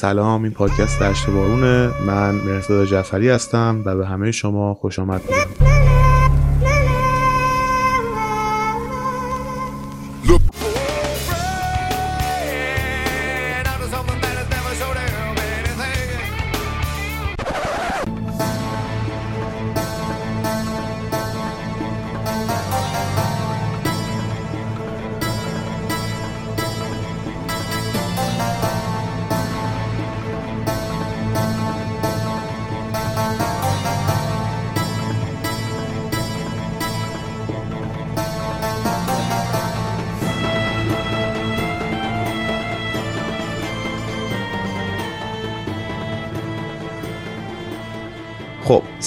سلام این پادکست دشت بارونه من مرتضی جعفری هستم و به همه شما خوش آمد میگم.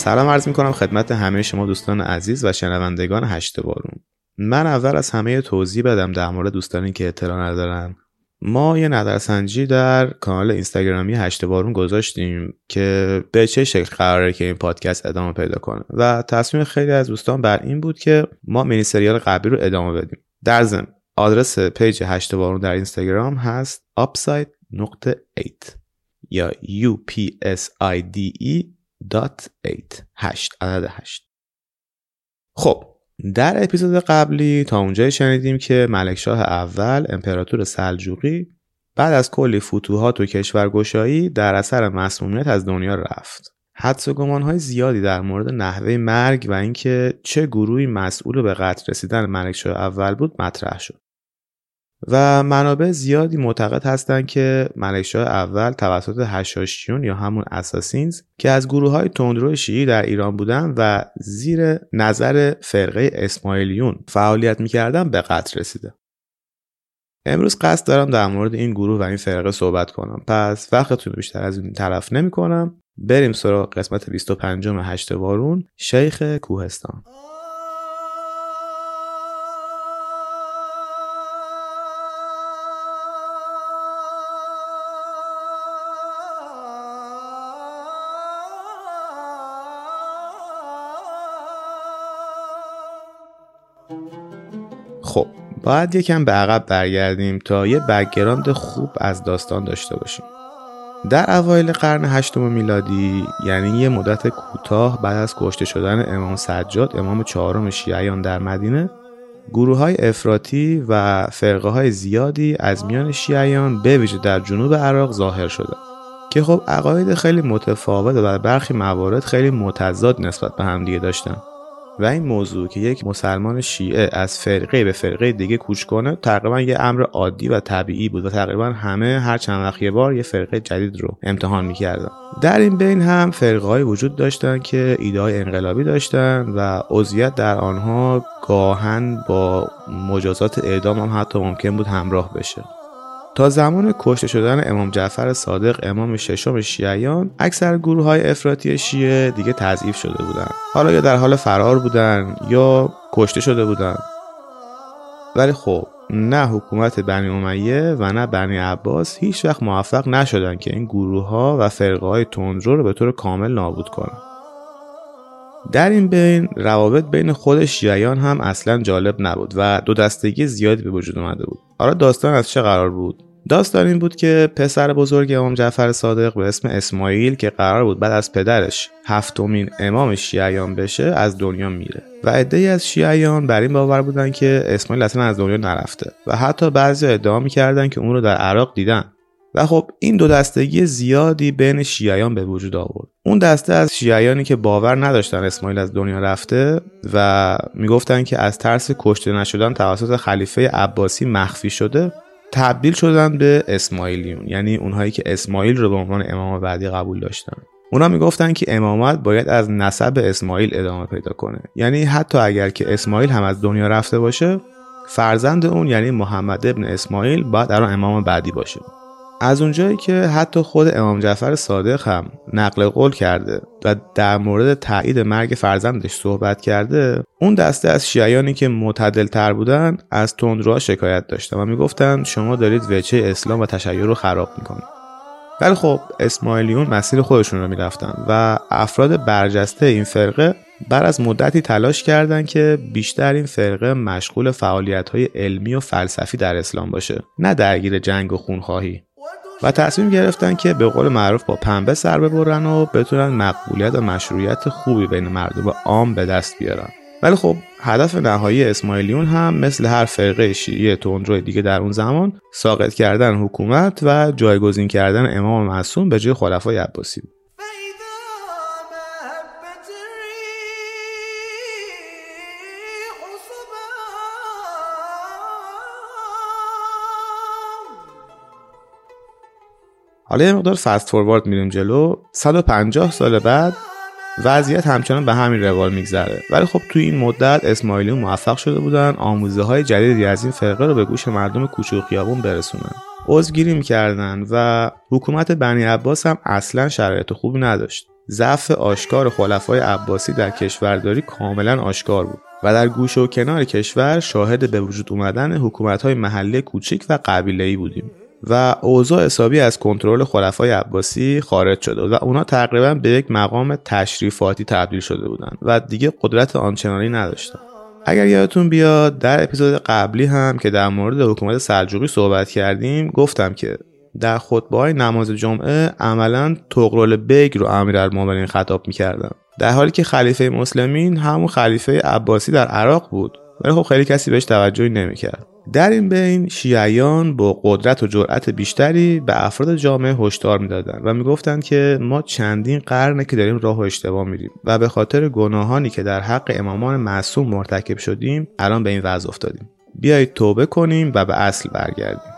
سلام عرض می کنم خدمت همه شما دوستان عزیز و شنوندگان هشت بارون. من اول از همه توضیح بدم در مورد دوستانی که اطلاع ندارن. ما یه نظرسنجی در کانال اینستاگرامی هشت بارون گذاشتیم که به چه شکل قراره که این پادکست ادامه پیدا کنه. و تصمیم خیلی از دوستان بر این بود که ما مینی سریال قبلی رو ادامه بدیم. در ضمن آدرس پیج هشت بارون در اینستاگرام هست upside نقطه 8 یا UPSIDE 8 هشت عدد هشت. خب در اپیزود قبلی تا اونجایی شنیدیم که ملکشاه اول امپراتور سلجوقی بعد از کلی فتوحات و کشورگشایی در اثر مسمومیت از دنیا رفت. حدس و گمانهای زیادی در مورد نحوه مرگ و اینکه چه گروهی مسئول به قتل رسیدن ملکشاه اول بود مطرح شد. و منابع زیادی معتقد هستند که ملکشاه اول توسط هشاشیون یا همون اساسینز که از گروه های تندرو شیعی در ایران بودن و زیر نظر فرقه اسماعیلیون فعالیت می‌کردن به قتل رسیده. امروز قصد دارم در مورد این گروه و این فرقه صحبت کنم. پس وقتتون بیشتر از این طرف نمی کنم بریم سراغ قسمت 25 هشت وارون شیخ کوهستان. باید یکم به عقب برگردیم تا یه بکگراند خوب از داستان داشته باشیم. در اوایل قرن هشتم میلادی یعنی یه مدت کوتاه بعد از کشته شدن امام سجاد امام چهارم شیعیان در مدینه گروه های افراطی و فرقه های زیادی از میان شیعیان به ویژه در جنوب عراق ظاهر شده که خب عقاید خیلی متفاوت و برخی موارد خیلی متضاد نسبت به همدیگه داشتن. و این موضوع که یک مسلمان شیعه از فرقه به فرقه دیگه کوچ کنه تقریبا یه امر عادی و طبیعی بود و تقریبا همه هر چند وقت یه بار یه فرقه جدید رو امتحان می‌کردن. در این بین هم فرقه های وجود داشتن که ایده های انقلابی داشتن و عضویت در آنها گاهن با مجازات اعدام هم حتی ممکن بود همراه بشه. تا زمان کشته شدن امام جعفر صادق امام ششم شیعیان اکثر گروه های افراطی شیعه دیگه تضعیف شده بودن حالا یا در حال فرار بودن یا کشته شده بودن ولی خب نه حکومت بنی امیه و نه بنی عباس هیچ وقت موفق نشدن که این گروه ها و فرقه های تندرو رو به طور کامل نابود کنن در این بین روابط بین خود شیعیان هم اصلا جالب نبود و دو دستگی زیادی به وجود اومده بود. حالا داستان از چه قرار بود؟ داستان این بود که پسر بزرگ امام جعفر صادق به اسم اسماعیل که قرار بود بعد از پدرش هفتمین امام شیعیان بشه از دنیا میره. و عدهای از شیعیان بر این باور بودن که اسماعیل اصلا از دنیا نرفته و حتی بعضی ادعا می‌کردن که اون رو در عراق دیدن. و خب این دو دستگی زیادی بین شیعیان به وجود آورد. اون دسته از شیعیانی که باور نداشتن اسماعیل از دنیا رفته و می‌گفتن که از ترس کشته نشدن توسط خلیفه عباسی مخفی شده تبدیل شدن به اسماعیلیون یعنی اونهایی که اسماعیل رو به عنوان امام بعدی قبول داشتن. اونا می‌گفتن که امامت باید از نسب اسماعیل ادامه پیدا کنه. یعنی حتی اگر که اسماعیل هم از دنیا رفته باشه فرزند اون یعنی محمد ابن اسماعیل باید در امام بعدی باشه. از اونجایی که حتی خود امام جعفر صادق هم نقل قول کرده و در مورد تایید مرگ فرزندش صحبت کرده اون دسته از شیعیانی که معتدل تر بودن از تندروها شکایت داشتن و می‌گفتن شما دارید وچه اسلام و تشیع رو خراب می‌کنید. ولی خب اسماعیلیون مسیر خودشون رو می‌رفتن و افراد برجسته این فرقه بر از مدتی تلاش کردند که بیشتر این فرقه مشغول فعالیت های علمی و فلسفی در اسلام باشه نه درگیر جنگ و خونخواهی. و تصمیم گرفتن که به قول معروف با پنبه سر ببرن و بتونن مقبولیت و مشروعیت خوبی بین مردم عام به دست بیارن. ولی خب هدف نهایی اسماعیلیون هم مثل هر فرقه شیعی تندروی دیگه در اون زمان ساقط کردن حکومت و جایگزین کردن امام معصوم به جای خلفای عباسی بود. حالا یه مقدار فست فوروارد میریم جلو. 150 سال بعد وضعیت همچنان به همین روال میگذره. ولی خب توی این مدت اسماعیلیون موفق شده بودن آموزه های جدیدی از این فرقه رو به گوش مردم کوچه و خیابون برسونن. عذرگیری می‌کردن و حکومت بنی عباس هم اصلا شرایط خوبی نداشت. ضعف آشکار خلفای عباسی در کشورداری کاملا آشکار بود و در گوشه و کنار کشور شاهد به وجود اومدن حکومت های محلی کوچیک و قبیله بودیم. و اوضاع حسابی از کنترل خلفای عباسی خارج شده و اونا تقریبا به یک مقام تشریفاتی تبدیل شده بودند و دیگه قدرت آنچنانی نداشتن. اگر یادتون بیاد در اپیزود قبلی هم که در مورد حکومت سلجوقی صحبت کردیم گفتم که در خطبه های نماز جمعه عملا تغرل بیگ رو امیرالمومنین خطاب می‌کردن. در حالی که خلیفه مسلمین همون خلیفه عباسی در عراق بود. ولی خب خیلی کسی بهش توجهی نمی‌کرد. در این بین شیعیان با قدرت و جرأت بیشتری به افراد جامعه هشدار می‌دادند و می‌گفتند که ما چندین قرنه که داریم راه و اشتباه میریم و به خاطر گناهانی که در حق امامان معصوم مرتکب شدیم الان به این وضع افتادیم. بیایید توبه کنیم و به اصل برگردیم.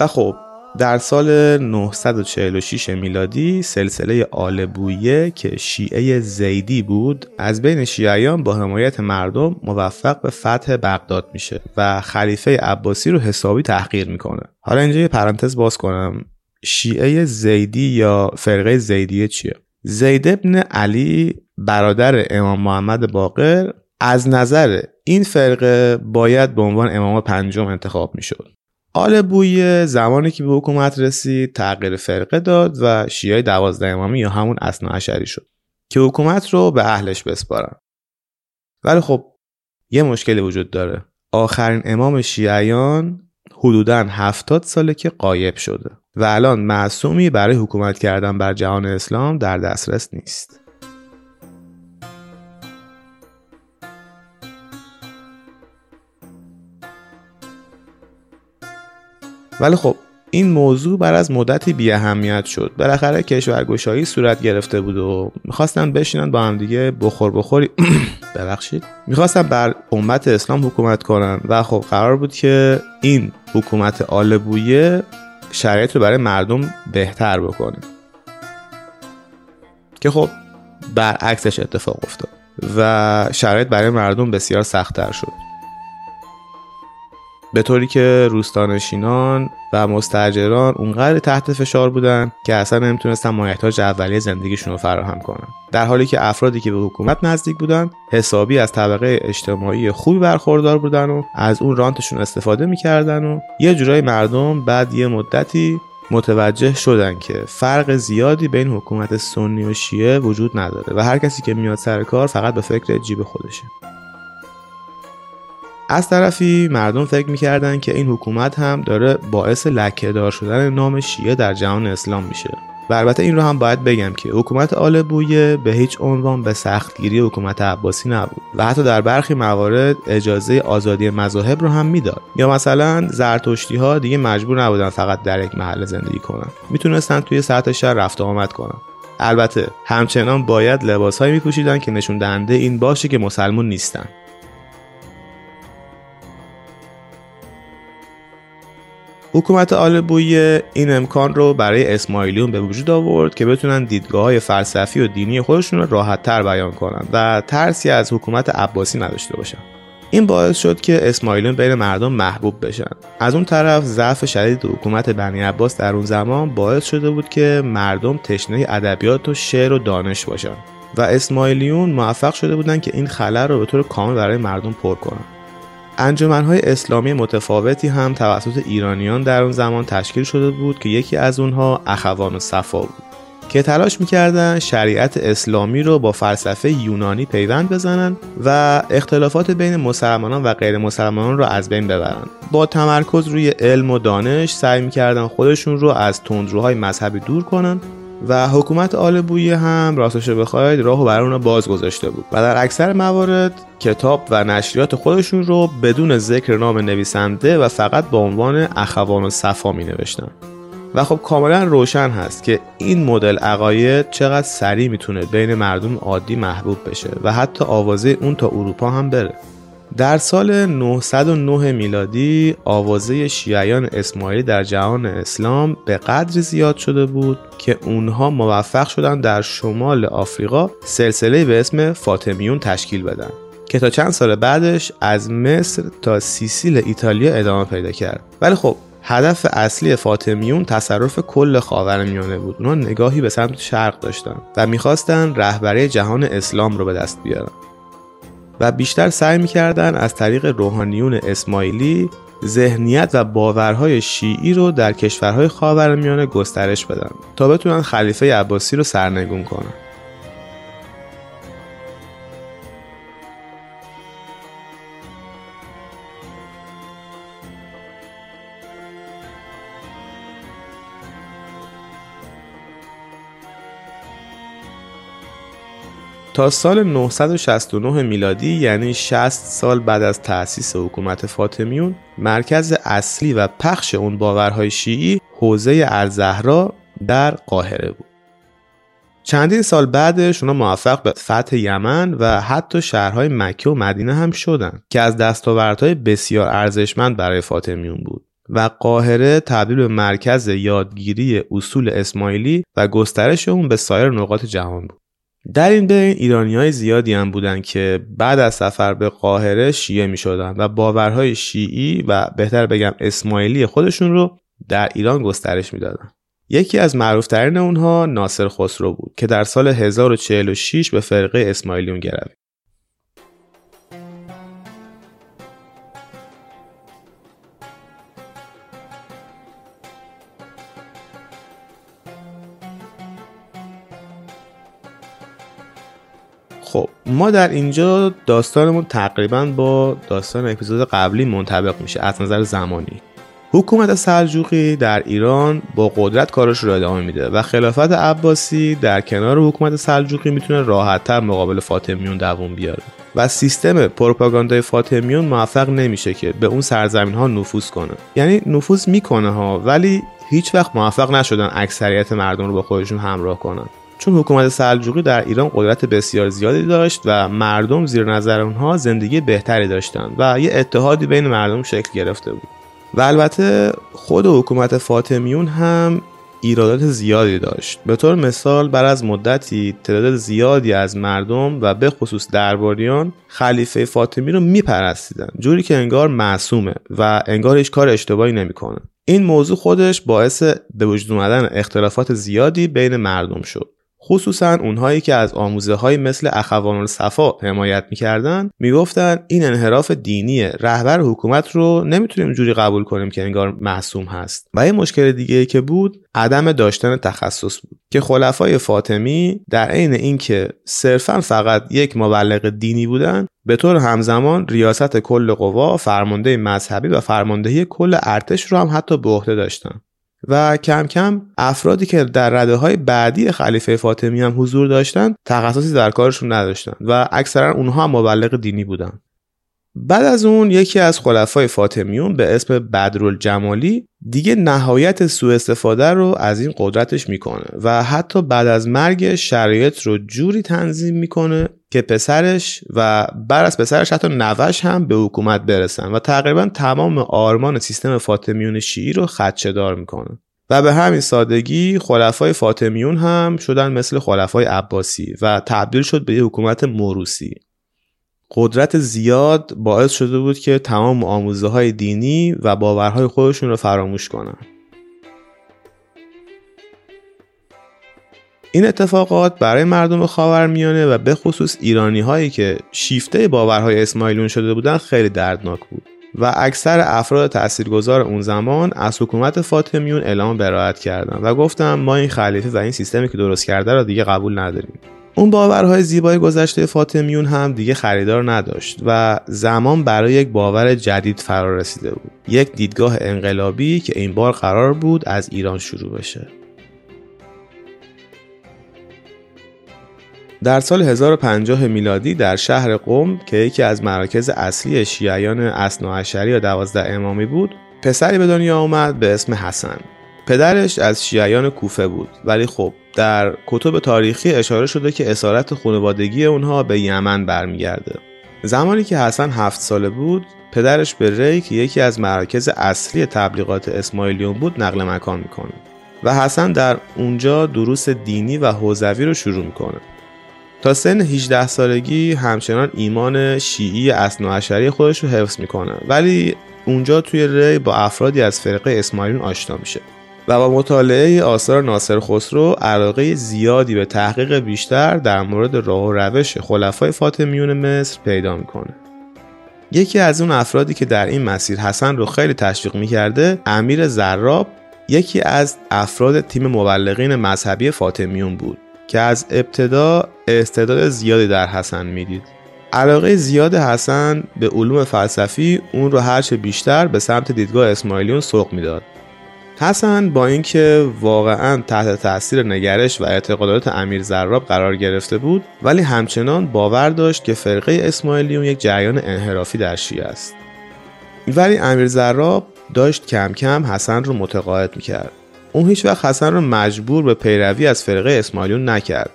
و خب در سال 946 میلادی سلسله آل بویه که شیعه زیدی بود از بین شیعیان با حمایت مردم موفق به فتح بغداد میشه و خلیفه عباسی رو حسابی تحقیر می‌کنه. حالا اینجا یه پرانتز باز کنم. شیعه زیدی یا فرقه زیدیه چیه؟ زید ابن علی برادر امام محمد باقر از نظر این فرقه باید به عنوان امام پنجم انتخاب می‌شد. آل بویه زمانی که به حکومت رسید تغییر فرقه داد و شیعه دوازده امامی یا همون اسنا عشری شد که حکومت رو به اهلش بسپارن. ولی خب یه مشکلی وجود داره. آخرین امام شیعیان حدودا هفتاد ساله که قایب شده و الان معصومی برای حکومت کردن بر جهان اسلام در دسترس نیست. ولی خب این موضوع بر از مدتی بی اهمیت شد. بالاخره کشورگشایی صورت گرفته بود و می‌خواستن بشینن با هم دیگه بخور بخوری. ببخشید. می‌خواستن بر امت اسلام حکومت کنن و خب قرار بود که این حکومت آل بویه شرایط رو برای مردم بهتر بکنه. که خب برعکسش اتفاق افتاد و شرایط برای مردم بسیار سختتر شد. به طوری که روستانشینان و مستجران اونقدر تحت فشار بودن که اصلا نمی‌تونستن مایحتاج اولیه زندگیشون رو فراهم کنن. در حالی که افرادی که به حکومت نزدیک بودن حسابی از طبقه اجتماعی خوبی برخوردار بودن و از اون رانتشون استفاده می‌کردن و یه جورای مردم بعد یه مدتی متوجه شدن که فرق زیادی بین حکومت سنی و شیعه وجود نداره و هر کسی که میاد سر کار فقط به فکر جیب خودشه. از طرفی مردم فکر می‌کردن که این حکومت هم داره باعث لکهدار شدن نام شیعه در جهان اسلام میشه. و البته این رو هم باید بگم که حکومت آل بویه به هیچ عنوان به سختگیری حکومت عباسی نبود و حتی در برخی موارد اجازه آزادی مذاهب رو هم می‌داد. یا مثلا زرتشتی ها دیگه مجبور نبودن فقط در یک محل زندگی کنن. می‌تونستن توی سطح شهر رفت آمد کنن. البته همچنان باید لباسهایی میپوشیدن که نشون دهنده این باشه که مسلمون نیستن. حکومت آل بویه این امکان رو برای اسماعیلیون به وجود آورد که بتونن دیدگاه های فلسفی و دینی خودشون رو راحت تر بیان کنن و ترسی از حکومت عباسی نداشته باشن. این باعث شد که اسماعیلیون بین مردم محبوب بشن. از اون طرف ضعف شدید حکومت بنی عباس در اون زمان باعث شده بود که مردم تشنه ادبیات و شعر و دانش باشن و اسماعیلیون موفق شده بودن که این خلل رو به طور کامل برای مردم پر کنن. انجمنهای اسلامی متفاوتی هم توسط ایرانیان در اون زمان تشکیل شده بود که یکی از اونها اخوان و صفا بود که تلاش می‌کردن شریعت اسلامی رو با فلسفه یونانی پیوند بزنن و اختلافات بین مسلمانان و غیر مسلمانان رو از بین ببرن. با تمرکز روی علم و دانش سعی می‌کردن خودشون رو از تندروهای مذهبی دور کنن و حکومت آل بویه هم راستش بخواید راهو برای اونا باز گذاشته بود. و در اکثر موارد کتاب و نشریات خودشون رو بدون ذکر نام نویسنده و فقط با عنوان اخوان و صفا می نوشتن و خب کاملا روشن هست که این مدل عقاید چقدر سریع می‌تونه بین مردم عادی محبوب بشه و حتی آوازه اون تا اروپا هم بره. در سال 909 میلادی آوازه شیعیان اسماعیلی در جهان اسلام به قدری زیاد شده بود که اونها موفق شدن در شمال آفریقا سلسله به اسم فاطمیون تشکیل بدن که تا چند سال بعدش از مصر تا سیسیل ایتالیا ادامه پیدا کرد. ولی خب هدف اصلی فاطمیون تصرف کل خاورمیانه بود. اونا نگاهی به سمت شرق داشتن و می‌خواستن رهبری جهان اسلام رو به دست بیارن. و بیشتر سعی می‌کردن از طریق روحانیون اسماعیلی ذهنیت و باورهای شیعی رو در کشورهای خاورمیانه گسترش بدن تا بتونن خلیفه عباسی رو سرنگون کنن. تا سال 969 میلادی یعنی 60 سال بعد از تأسیس حکومت فاطمیون مرکز اصلی و پخش اون باورهای شیعی حوزه الزهرا در قاهره بود. چندین سال بعدش اونا موفق به فتح یمن و حتی شهرهای مکه و مدینه هم شدن که از دستاوردهای بسیار ارزشمند برای فاطمیون بود و قاهره تبدیل به مرکز یادگیری اصول اسماعیلی و گسترش اون به سایر نقاط جهان بود. در این بین ایرانی های زیادی هم بودن که بعد از سفر به قاهره شیعه می شدن و باورهای شیعی و بهتر بگم اسماعیلی خودشون رو در ایران گسترش می‌دادن. یکی از معروفترین اونها ناصر خسرو بود که در سال 1046 به فرقه اسماعیلیون گروید. خب ما در اینجا داستانمون تقریبا با داستان اپیزود قبلی منطبق میشه از نظر زمانی. حکومت سلجوقی در ایران با قدرت کارش رو ادامه میده و خلافت عباسی در کنار حکومت سلجوقی می‌تونه راحتتر مقابل فاطمیون دووم بیاره. و سیستم پروپاگاندای فاطمیون موفق نمیشه که به اون سرزمین ها نفوذ کنه. یعنی نفوذ می‌کنه ها ولی هیچ وقت موفق نشدن اکثریت مردم رو با خودشون همراه کنن. چون حکومت سلجوقی در ایران قدرت بسیار زیادی داشت و مردم زیر نظر اونها زندگی بهتری داشتند و یه اتحادی بین مردم شکل گرفته بود. و البته خود حکومت فاطمیون هم ایرادات زیادی داشت. به طور مثال بر از مدتی تعداد زیادی از مردم و به خصوص درباریان خلیفه فاطمی رو میپرستیدن. جوری که انگار معصومه و انگار هیچ کار اشتباهی نمی‌کنه. این موضوع خودش باعث به وجود اومدن اختلافات زیادی بین مردم شد. خصوصا اونهایی که از آموزه های مثل اخوان الصفا حمایت می‌کردن می‌گفتن این انحراف دینی رهبر حکومت رو نمی‌تونیم جوری قبول کنیم که انگار معصوم هست. و یه مشکل دیگه که بود عدم داشتن تخصص بود. که خلفای فاطمی در عین اینکه صرفا فقط یک مبلغ دینی بودن به طور همزمان ریاست کل قوا فرمانده مذهبی و فرماندهی کل ارتش رو هم حتی به عهده داشتن. و کم کم افرادی که در رده های بعدی خلیفه فاطمی هم حضور داشتن تخصصی در کارشون نداشتن و اکثرا اونها هم مبلغ دینی بودن. بعد از اون یکی از خلفای فاطمیون به اسم بدرالجمالی دیگه نهایت سوء استفاده رو از این قدرتش می‌کنه و حتی بعد از مرگ شرایط رو جوری تنظیم می‌کنه که پسرش و بر از پسرش حتی نوش هم به حکومت برسن و تقریبا تمام آرمان سیستم فاطمیون شیعی رو خدشه دار می‌کنه. و به همین سادگی خلفای فاطمیون هم شدن مثل خلفای عباسی و تبدیل شد به یه حکومت موروسی قدرت زیاد باعث شده بود که تمام آموزه های دینی و باورهای خودشون رو فراموش کنن. این اتفاقات برای مردم خاورمیانه و به خصوص ایرانی هایی که شیفته باورهای اسماعیلون شده بودن خیلی دردناک بود و اکثر افراد تاثیرگذار اون زمان از حکومت فاطمیون اعلام براعت کردن و گفتم ما این خلیفه و این سیستمی که درست کرده را دیگه قبول نداریم. اون باورهای زیبای گذشته فاطمیون هم دیگه خریدار نداشت و زمان برای یک باور جدید فرا رسیده بود. یک دیدگاه انقلابی که این بار قرار بود از ایران شروع بشه. در سال 1050 میلادی در شهر قم که یکی از مراکز اصلی شیعیان اصناعشری یا دوازده امامی بود پسری به دنیا آمد به اسم حسن. پدرش از شیعیان کوفه بود ولی خب در کتب تاریخی اشاره شده که اسارت خانوادگی اونها به یمن برمیگرده. زمانی که حسن هفت ساله بود پدرش به ری که یکی از مراکز اصلی تبلیغات اسماعیلیون بود نقل مکان می‌کنه و حسن در اونجا دروس دینی و حوزوی رو شروع می‌کنه. تا سن 18 سالگی همچنان ایمان شیعی اصناعشری خودش رو حفظ می‌کنه ولی اونجا توی ری با افرادی از فرقه اسماعیلیون آشنا میشه. و با مطالعه آثار ناصر خسرو علاقه زیادی به تحقیق بیشتر در مورد راه و روش خلفای فاطمیون مصر پیدا می‌کنه. یکی از اون افرادی که در این مسیر حسن رو خیلی تشویق می‌کرده امیر زراب یکی از افراد تیم مبلغین مذهبی فاطمیون بود. که از ابتدا استعداد زیادی در حسن می‌دید. علاقه زیاد حسن به علوم فلسفی اون رو هرچه بیشتر به سمت دیدگاه اسماعیلیون سوق می‌داد. حسن با اینکه واقعا تحت تاثیر نگرش و اعتقادات امیر زراب قرار گرفته بود ولی همچنان باور داشت که فرقه اسماعیلیون یک جریان انحرافی در شیعه است. ولی امیر زراب داشت کم کم حسن رو متقاعد می‌کرد. اون هیچ وقت حسن رو مجبور به پیروی از فرقه اسماعیلیون نکرد.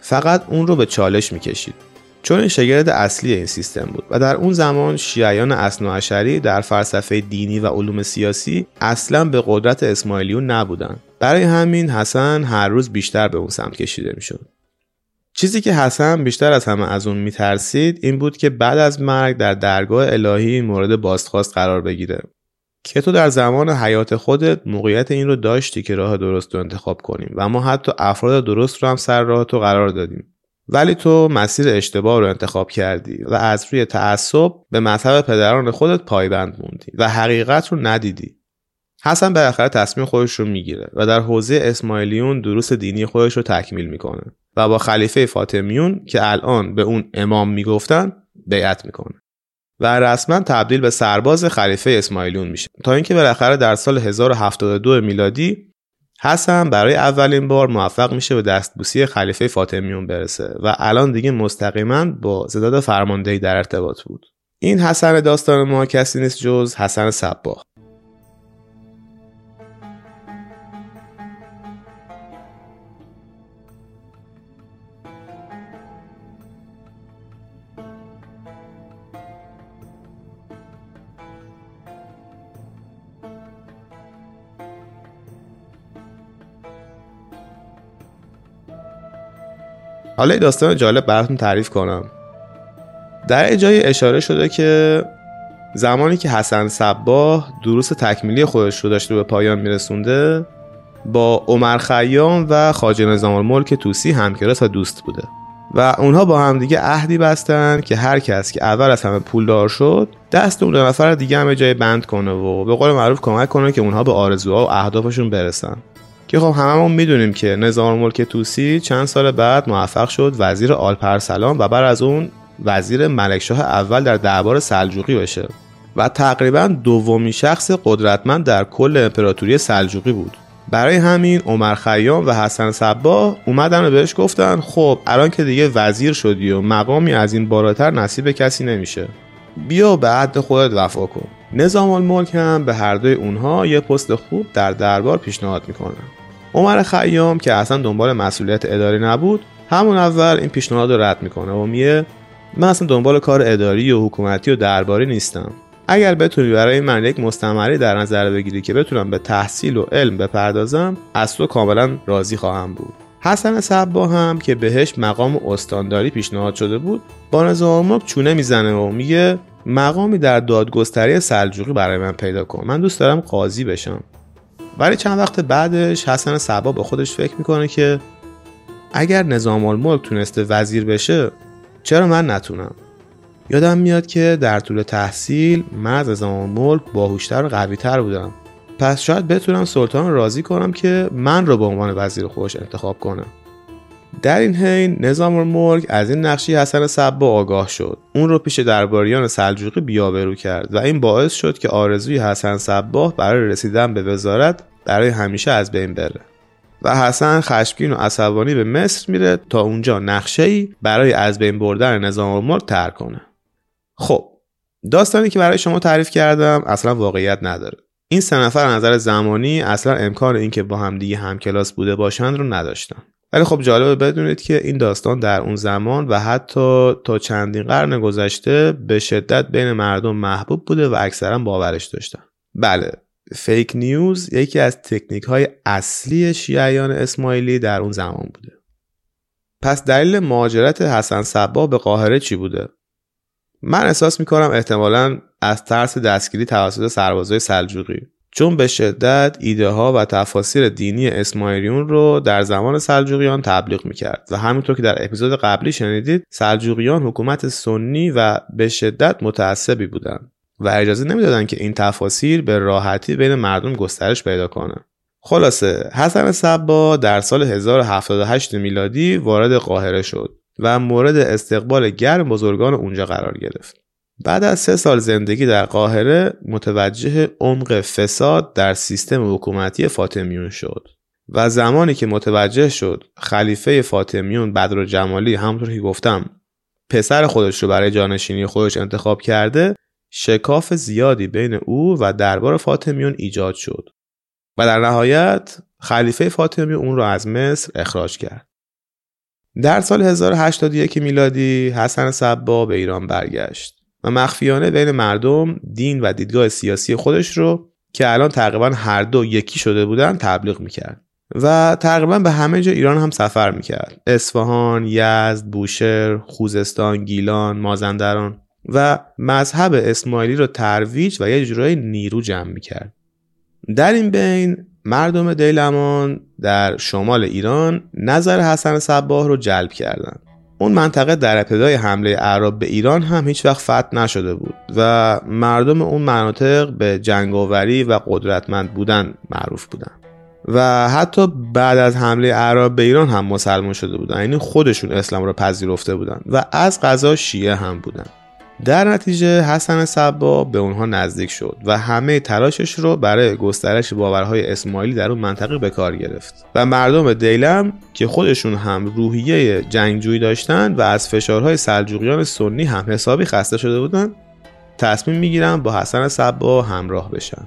فقط اون رو به چالش می‌کشید. چون این شگرد اصلی این سیستم بود و در اون زمان شیعیان اصناعشری در فلسفه دینی و علوم سیاسی اصلا به قدرت اسماعیلیون نبودن برای همین حسن هر روز بیشتر به اون سمت کشیده می‌شد. چیزی که حسن بیشتر از همه از اون میترسید این بود که بعد از مرگ در درگاه الهی مورد بازخواست قرار بگیره. که تو در زمان حیات خودت موقعیت این رو داشتی که راه درست رو انتخاب کنیم. و ما حتی افراد درست رو هم سر راه تو قرار دادیم. ولی تو مسیر اشتباه رو انتخاب کردی و از روی تعصب به مذهب پدران خودت پایبند موندی و حقیقت رو ندیدی. حسن بالاخره تصمیم خودش رو می‌گیره و در حوزه اسماعیلیون دروس دینی خودش رو تکمیل می‌کنه و با خلیفه فاطمیون که الان به اون امام می‌گفتن بیعت می‌کنه. و رسما تبدیل به سرباز خلیفه اسماعیلیون میشه. تا اینکه بالاخره در سال 1072 میلادی حسن برای اولین بار موفق میشه به دستبوسی خلیفه فاطمیون برسه و الان دیگه مستقیما با زداد فرماندهی در ارتباط بود. این حسن داستان ما کسی نیست جز حسن صباح. حالا این داستان جالب براتون تعریف کنم. در جایی اشاره شده که زمانی که حسن صباه دروس تکمیلی خودش رو داشته به پایان میرسونده با عمر خیام و خاجه نظام الملک توسی همکلاس و دوست بوده. و اونها با همدیگه عهدی بستن که هر کس که اول از همه پولدار شد دست اون دو نفر دیگه همه جای بند کنه و به قول معروف کمک کنه که اونها به آرزوها و اهدافشون برسن. که خب هممون می‌دونیم که نظام ملک توسی چند سال بعد موفق شد وزیر آلپرسلان و بعد از اون وزیر ملکشاه اول در دربار سلجوقی بشه. و تقریبا دومین شخص قدرتمند در کل امپراتوری سلجوقی بود. برای همین عمر خیام و حسن صبا اومدن و بهش گفتن خب الان که دیگه وزیر شدی و مقامی از این بالاتر نصیب کسی نمیشه. بیا به عهد خودت وفا کن. نظام الملک هم به هر دوی اونها یه پست خوب در دربار پیشنهاد می‌کنه عمر خیام که اصلا دنبال مسئولیت اداری نبود همون اول این پیشنهاد رو رد می‌کنه و میگه من اصلا دنبال کار اداری و حکومتی و درباری نیستم. اگر بتونی برای من یک مستمری در نظر بگیری که بتونم به تحصیل و علم بپردازم از تو کاملا راضی خواهم بود. حسن صبا هم که بهش مقام استانداری پیشنهاد شده بود با نظام چونه می‌زنه و میگه مقامی در دادگستری سلجوقی برای من پیدا کن. من دوست دارم قاضی بشم. ولی چند وقت بعدش حسن صبا به خودش فکر می‌کنه که اگر نظام الملک تونسته وزیر بشه چرا من نتونم؟ یادم میاد که در طول تحصیل من از نظام ملک باهوشتر و قویتر بودم. پس شاید بتونم سلطان راضی کنم که من رو به عنوان وزیر خودش انتخاب کنه در این حین نظام الملک از این نقشی حسن صبا آگاه شد. اون رو پیش درباریان سلجوقی بیابرو کرد و این باعث شد که آرزوی حسن صباه برای رسیدن به وزارت برای همیشه از بین بره. و حسن خشمگین و عصبانی به مصر میره تا اونجا نقشه ای برای از بین بردن نظام الملک تر کنه. خب داستانی که برای شما تعریف کردم اصلا واقعیت نداره. این سه نفر نظر زمانی اصلا امکان اینکه با هم دیگه همکلاس بوده باشند رو نداشتن. ولی خب جالبه بدونید که این داستان در اون زمان و حتی تا چندین قرن گذشته به شدت بین مردم محبوب بوده و اکثرا باورش داشتن. بله فیک نیوز یکی از تکنیک های اصلی شیعیان اسماعیلی در اون زمان بوده. پس دلیل مهاجرت حسن صبا به قاهره چی بوده؟ من احساس می‌کنم احتمالا از ترس دستگیری توسط سربازای سلجوقی. چون به شدت ایده ها و تفاسیر دینی اسماعیلیون رو در زمان سلجوقیان تبلیغ می‌کرد و همینطور که در اپیزود قبلی شنیدید سلجوقیان حکومت سنی و به شدت متعصبی بودند و اجازه نمی‌دادند که این تفاسیر به راحتی بین مردم گسترش پیدا کنه خلاصه حسن صبا در سال 1078 میلادی وارد قاهره شد و مورد استقبال گرم بزرگان اونجا قرار گرفت. بعد از سه سال زندگی در قاهره متوجه عمق فساد در سیستم حکومتی فاطمیون شد و زمانی که متوجه شد خلیفه فاطمیون بدر جمالی همونطور که گفتم پسر خودش رو برای جانشینی خودش انتخاب کرده شکاف زیادی بین او و دربار فاطمیون ایجاد شد و در نهایت خلیفه فاطمیون اون رو از مصر اخراج کرد. در سال 1081 میلادی حسن صبا به ایران برگشت. و مخفیانه بین مردم دین و دیدگاه سیاسی خودش رو که الان تقریبا هر دو یکی شده بودن تبلیغ می‌کرد. و تقریبا به همه جا ایران هم سفر می‌کرد. اصفهان، یزد، بوشهر، خوزستان، گیلان، مازندران. و مذهب اسماعیلی رو ترویج و یه جورای نیرو جمع می‌کرد. در این بین مردم دیلمان در شمال ایران نظر حسن صباه رو جلب کردند اون منطقه در ابتدای حمله اعراب به ایران هم هیچ وقت فتح نشده بود و مردم اون مناطق به جنگاوری و قدرتمند بودن معروف بودن. و حتی بعد از حمله اعراب به ایران هم مسلمان شده بودن. یعنی خودشون اسلام را پذیرفته بودن و از غذا شیعه هم بودن. در نتیجه حسن صبا به اونها نزدیک شد و همه تلاشش رو برای گسترش باورهای اسماعیلی در اون منطقه به کار گرفت و مردم دیلم که خودشون هم روحیه جنگجویی داشتن و از فشارهای سلجوقیان سنی هم حسابی خسته شده بودن تصمیم می‌گیرن با حسن صبا همراه بشن.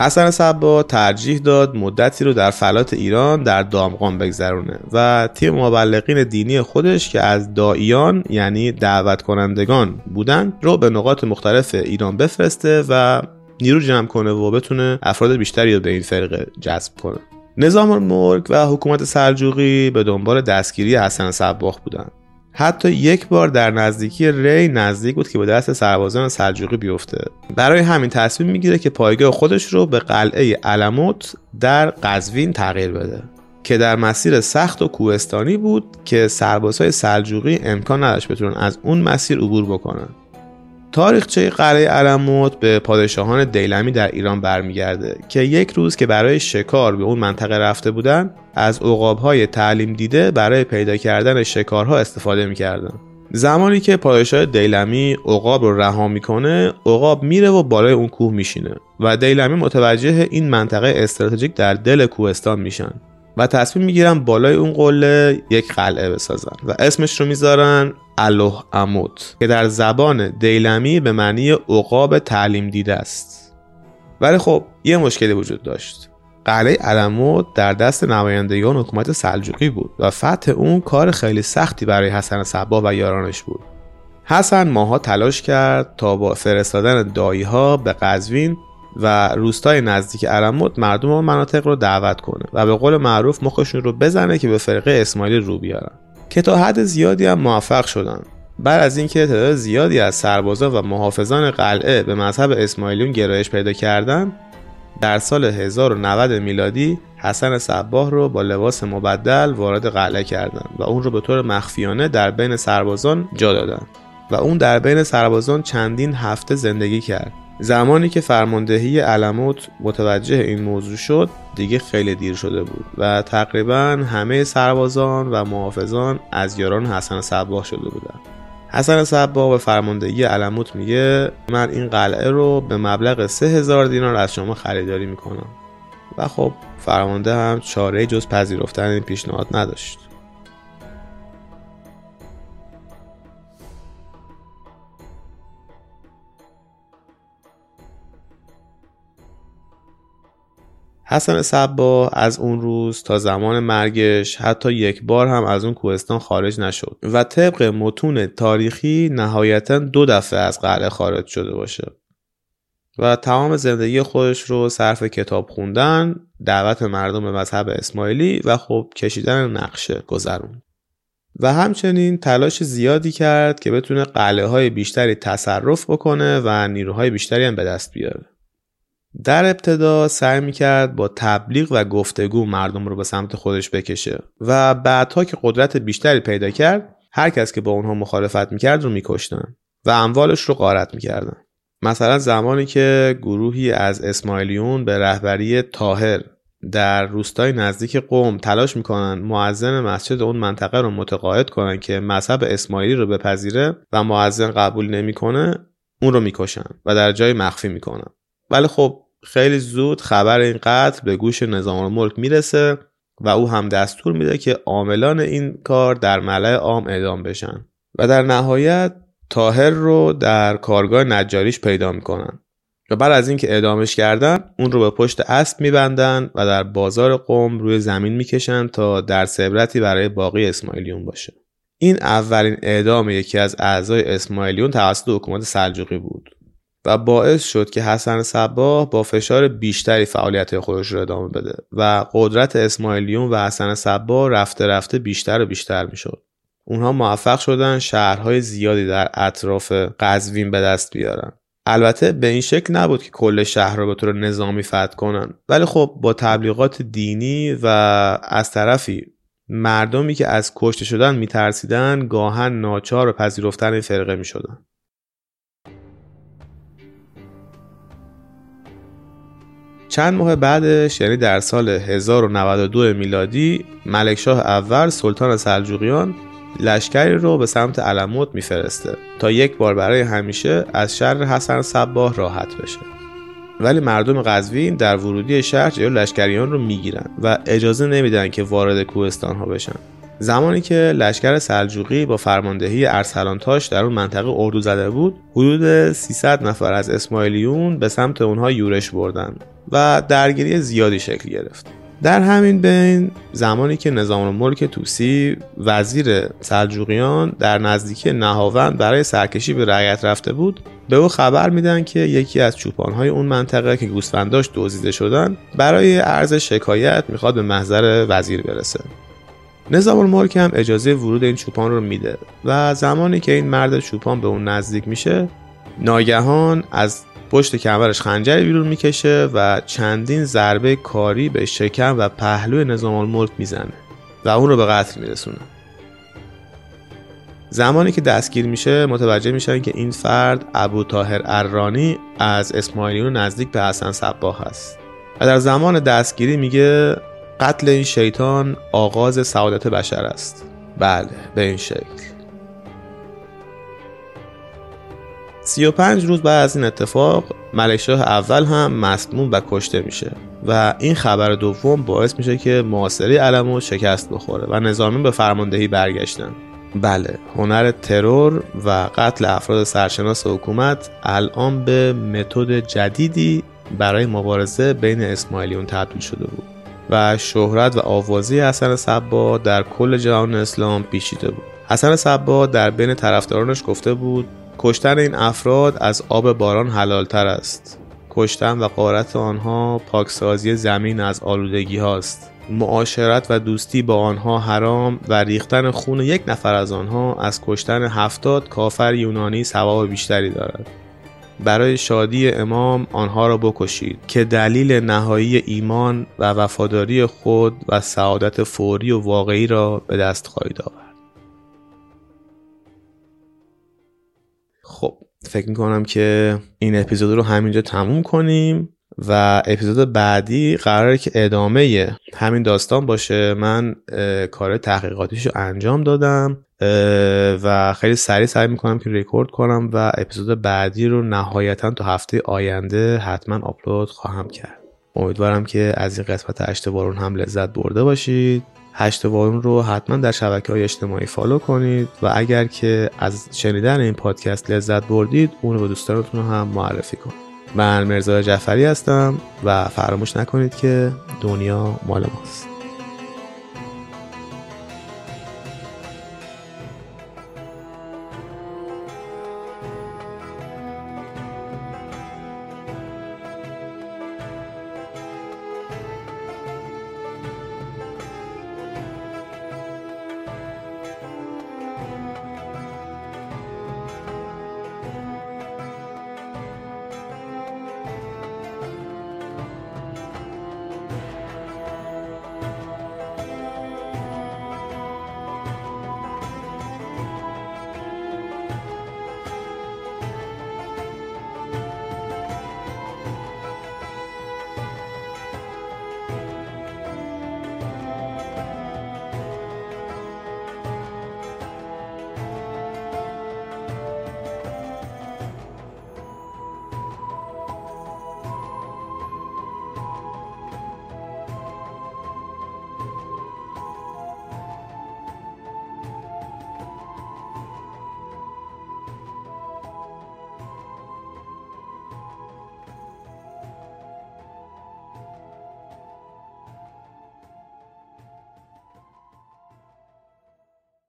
حسن صبا ترجیح داد مدتی رو در فلات ایران در دامغان بگذرونه و تیم مبلغین دینی خودش که از داییان یعنی دعوت کنندگان بودن رو به نقاط مختلف ایران بفرسته و نیرو جمع کنه و بتونه افراد بیشتری رو به این فرقه جذب کنه. نظام الملک و حکومت سلجوقی به دنبال دستگیری حسن صباح بودند حتی یک بار در نزدیکی ری نزدیک بود که به دست سربازان سلجوقی بیفته. برای همین تصمیم می‌گیره که پایگاه خودش رو به قلعه علموت در قزوین تغییر بده که در مسیر سخت و کوهستانی بود که سربازهای سلجوقی امکان نداشت بتونن از اون مسیر عبور بکنن. تاریخچه قلعه علموت به پادشاهان دیلمی در ایران برمیگرده که یک روز که برای شکار به اون منطقه رفته بودن از عقابهای تعلیم دیده برای پیدا کردن شکارها استفاده می‌کردن. زمانی که پادشاه دیلمی عقاب رو رها می‌کنه عقاب میره و بالای اون کوه میشینه و دیلمی متوجه این منطقه استراتژیک در دل کوهستان میشن. و تصمیم می‌گیرن بالای اون قله یک قلعه بسازن و اسمش رو می‌ذارن الوه اموت که در زبان دیلمی به معنی عقاب تعلیم دیده است. ولی خب یه مشکلی وجود داشت. قلعه علموت در دست نمایندگان حکومت سلجوقی بود و فتح اون کار خیلی سختی برای حسن صبا و یارانش بود. حسن ماها تلاش کرد تا با فرستادن دایی ها به قزوین و روستای نزدیک علموت مردم و مناطق رو دعوت کنه و به قول معروف مخشون رو بزنه که به فرقه اسماعیلی رو بیارن. که تا حد زیادی هم موفق شدن. بعد از اینکه تعداد زیادی از سربازان و محافظان قلعه به مذهب اسماعیلیون گرایش پیدا کردند در سال 1090 میلادی حسن صباه رو با لباس مبدل وارد قلعه کردند و اون رو به طور مخفیانه در بین سربازان جا دادن. و اون در بین سربازان چندین هفته زندگی کرد. زمانی که فرماندهی علموت متوجه این موضوع شد دیگه خیلی دیر شده بود و تقریبا همه سربازان و محافظان از یاران حسن صباه شده بودن حسن صبا به فرماندهی علموت میگه من این قلعه رو به مبلغ سه هزار دینار از شما خریداری می‌کنم. و خب فرمانده هم چاره جز پذیرفتن این پیشنهاد نداشت. حسن صبا از اون روز تا زمان مرگش حتی یک بار هم از اون کوهستان خارج نشد و طبق متون تاریخی نهایتا دو دفعه از قلعه خارج شده باشه. و تمام زندگی خودش رو صرف کتاب خوندن دعوت مردم به مذهب اسماعیلی و خب کشیدن نقشه گذرون. و همچنین تلاش زیادی کرد که بتونه قلعه های بیشتری تصرف بکنه و نیروهای بیشتری هم به دست بیاره. در ابتدا سعی می‌کرد با تبلیغ و گفتگو مردم رو به سمت خودش بکشه و بعدها که قدرت بیشتری پیدا کرد هر کس که با اونها مخالفت می‌کرد رو میکشتن و اموالش رو غارت می‌کردن. مثلا زمانی که گروهی از اسماعیلیون به رهبری تاهر در روستای نزدیک قوم تلاش می‌کنن معزن مسجد اون منطقه رو متقاعد کنن که مذهب اسماعیلی رو بپذیره و معزن قبول نمی‌کنه اون رو می‌کشن و در جای مخفی می‌کنن. ولی خب خیلی زود خبر این قتل به گوش نظام الملک می‌رسه و او هم دستور میده که عاملان این کار در ملع عام اعدام بشن و در نهایت تاهر رو در کارگاه نجاریش پیدا می‌کنن. و بعد از اینکه اعدامش کردن اون رو به پشت اسب میبندن و در بازار قوم روی زمین می‌کشن تا در عبرتی برای باقی اسماعیلیون باشه. این اولین اعدام یکی از اعضای اسماعیلیون توسط حکومت سلجوقی بود. و باعث شد که حسن صباه با فشار بیشتری فعالیت خودش رو ادامه بده و قدرت اسماعیلیون و حسن صباه رفته رفته بیشتر و بیشتر می‌شد. اونها موفق شدن شهرهای زیادی در اطراف قزوین به دست بیارن. البته به این شکل نبود که کل شهر رو به طور نظامی فتح کنن ولی خب با تبلیغات دینی و از طرفی مردمی که از کشته شدن میترسیدن گاهن ناچار و پذیرفتن این فرقه می‌شدن چند ماه بعدش یعنی در سال 1092 میلادی ملکشاه اول سلطان سلجوقیان لشکری رو به سمت علموت میفرسته تا یک بار برای همیشه از شر حسن صباه راحت بشه. ولی مردم قزوین در ورودی شهر جلو لشکریان رو می‌گیرن و اجازه نمیدن که وارد کوهستان ها بشن. زمانی که لشکر سلجوقی با فرماندهی ارسلانتاش در اون منطقه اردو زده بود حدود 300 نفر از اسماعیلیون به سمت اونها یورش بردن و درگیری زیادی شکل گرفت. در همین بین زمانی که نظام الملک توسی وزیر سلجوقیان در نزدیکی نهاوند برای سرکشی به رعیت رفته بود به او خبر میدن که یکی از چوپانهای اون منطقه که گوسفنداش دزدیده شدن برای عرض شکایت می‌خواد به محضر وزیر برسه. نظام الملک هم اجازه ورود این چوپان رو میده و زمانی که این مرد چوپان به اون نزدیک میشه ناگهان از پشت کمرش خنجری بیرون می‌کشه و چندین ضربه کاری به شکم و پهلوی نظام الملک می‌زنه و اون رو به قتل میرسونه. زمانی که دستگیر میشه متوجه میشن که این فرد ابو تاهر ارانی از اسماعیلیون نزدیک به حسن صباه هست و در زمان دستگیری میگه قتل این شیطان آغاز سعادت بشر است. بله به این شکل. سی و پنج روز بعد از این اتفاق ملکشاه اول هم مسموم و کشته میشه و این خبر دوم باعث میشه که معاصری علمو شکست بخوره و نظامی به فرماندهی برگشتن. بله هنر ترور و قتل افراد سرشناس حکومت الان به متد جدیدی برای مبارزه بین اسماعیلیون تبدیل شده بود. و شهرت و آوازی حسن صبا در کل جهان اسلام پیچیده بود. حسن صبا در بین طرفدارانش گفته بود کشتن این افراد از آب باران حلالتر است. کشتن و قارت آنها پاکسازی زمین از آلودگی هاست. معاشرت و دوستی با آنها حرام و ریختن خون یک نفر از آنها از کشتن هفتاد کافر یونانی ثواب بیشتری دارد. برای شادی امام آنها را بکشید که دلیل نهایی ایمان و وفاداری خود و سعادت فوری و واقعی را به دست خواهید آورد. خب فکر می‌کنم که این اپیزود رو همینجا تموم کنیم و اپیزود بعدی قراره که ادامه همین داستان باشه. من کار تحقیقاتیش رو انجام دادم. و خیلی سریع سعی می‌کنم که ریکورد کنم و اپیزود بعدی رو نهایتا تا هفته آینده حتما آپلود خواهم کرد. امیدوارم که از این قسمت هشت بارون هم لذت برده باشید. هشت بارون رو حتما در شبکه های اجتماعی فالو کنید و اگر که از شنیدن این پادکست لذت بردید اون رو به دوستانتون هم معرفی کنید. من مرزا جعفری هستم و فراموش نکنید که دنیا مال ماست.